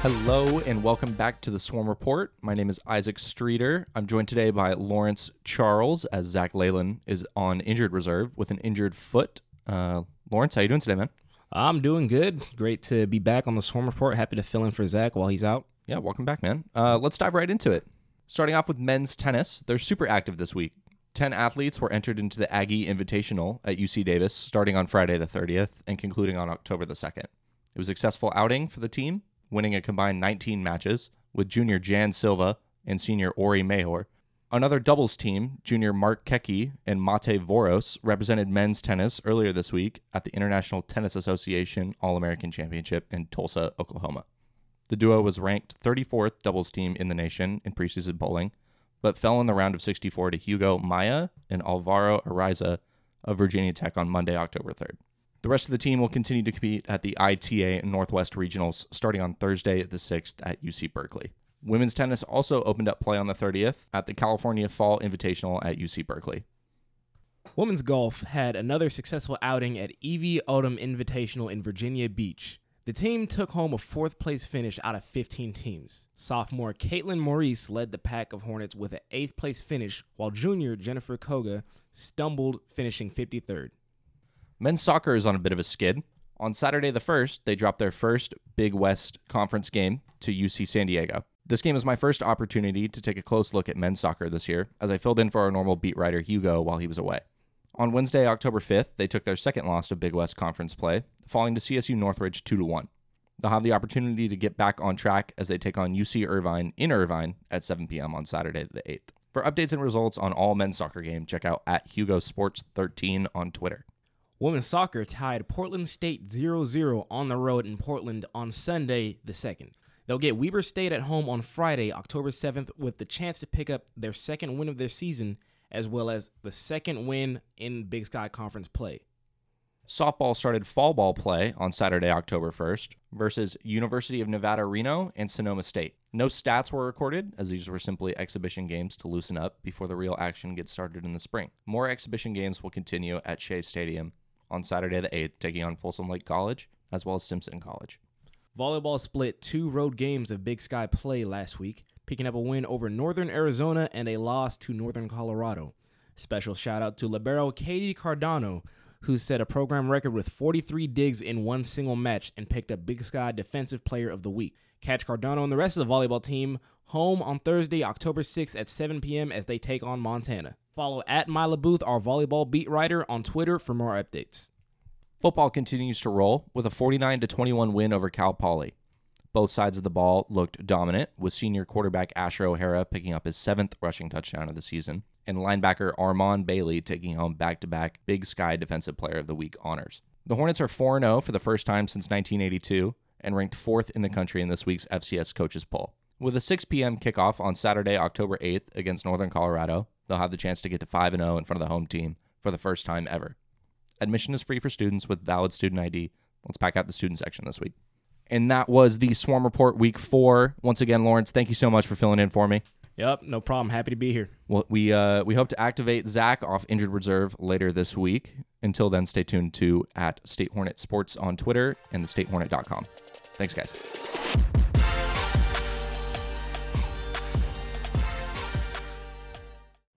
Hello and welcome back to the Swarm Report. My name is Isaac Streeter. I'm joined today by Lawrence Charles as Zach Lallian is on injured reserve with an injured foot. Uh, Lawrence, how you doing today, man? I'm doing good. Great to be back on the Swarm Report. Happy to fill in for Zach while he's out. Yeah, welcome back, man. Uh, let's dive right into it. Starting off with men's tennis, they're super active this week. 10 athletes were entered into the Aggie Invitational at UC Davis starting on Friday the 30th and concluding on October the 2nd. It was a successful outing for the team, winning a combined 19 matches with junior Jan Silva and senior Ori Mahor. Another doubles team, junior Mark Kecki and Mate Voros, represented men's tennis earlier this week at the International Tennis Association All American Championship in Tulsa, Oklahoma. The duo was ranked 34th doubles team in the nation in preseason polling, but fell in the round of 64 to Hugo Maya and Alvaro Ariza of Virginia Tech on Monday, October 3rd. The rest of the team will continue to compete at the ITA Northwest Regionals starting on Thursday, the 6th at UC Berkeley. Women's tennis also opened up play on the 30th at the California Fall Invitational at UC Berkeley. Women's golf had another successful outing at Evie Autumn Invitational in Virginia Beach. The team took home a fourth place finish out of 15 teams. Sophomore Caitlin Maurice led the pack of Hornets with an eighth place finish, while junior Jennifer Koga stumbled, finishing 53rd. Men's soccer is on a bit of a skid. On Saturday the 1st, they dropped their first Big West Conference game to UC San Diego. This game was my first opportunity to take a close look at men's soccer this year, as I filled in for our normal beat writer Hugo while he was away. On Wednesday, October 5th, they took their second loss of Big West Conference play, falling to CSU Northridge 2 1. They'll have the opportunity to get back on track as they take on UC Irvine in Irvine at 7 p.m. on Saturday the 8th. For updates and results on all men's soccer game, check out at Hugo Sports 13 on Twitter. Women's soccer tied Portland State 0 0 on the road in Portland on Sunday the 2nd. They'll get Weber State at home on Friday, October 7th, with the chance to pick up their second win of their season, as well as the second win in Big Sky Conference play. Softball started fall ball play on Saturday, October 1st, versus University of Nevada, Reno and Sonoma State. No stats were recorded, as these were simply exhibition games to loosen up before the real action gets started in the spring. More exhibition games will continue at Shea Stadium on Saturday the 8th, taking on Folsom Lake College as well as Simpson College. Volleyball split two road games of Big Sky play last week, picking up a win over Northern Arizona and a loss to Northern Colorado. Special shout out to libero Katie Cardano, who set a program record with 43 digs in one single match and picked up Big Sky Defensive Player of the Week. Catch Cardano and the rest of the volleyball team home on Thursday, October 6th at 7 p.m. as they take on Montana. Follow at Mila Booth, our volleyball beat writer, on Twitter for more updates. Football continues to roll with a 49 21 win over Cal Poly. Both sides of the ball looked dominant, with senior quarterback Asher O'Hara picking up his seventh rushing touchdown of the season, and linebacker Armon Bailey taking home back to back Big Sky Defensive Player of the Week honors. The Hornets are 4 0 for the first time since 1982 and ranked fourth in the country in this week's FCS Coaches Poll. With a 6 p.m. kickoff on Saturday, October 8th against Northern Colorado, they'll have the chance to get to 5 0 in front of the home team for the first time ever. Admission is free for students with valid student ID. Let's pack out the student section this week. And that was the Swarm Report week four. Once again, Lawrence, thank you so much for filling in for me. Yep, no problem. Happy to be here. Well, we uh, we hope to activate Zach off injured reserve later this week. Until then, stay tuned to at State Hornet Sports on Twitter and the statehornet.com. Thanks, guys.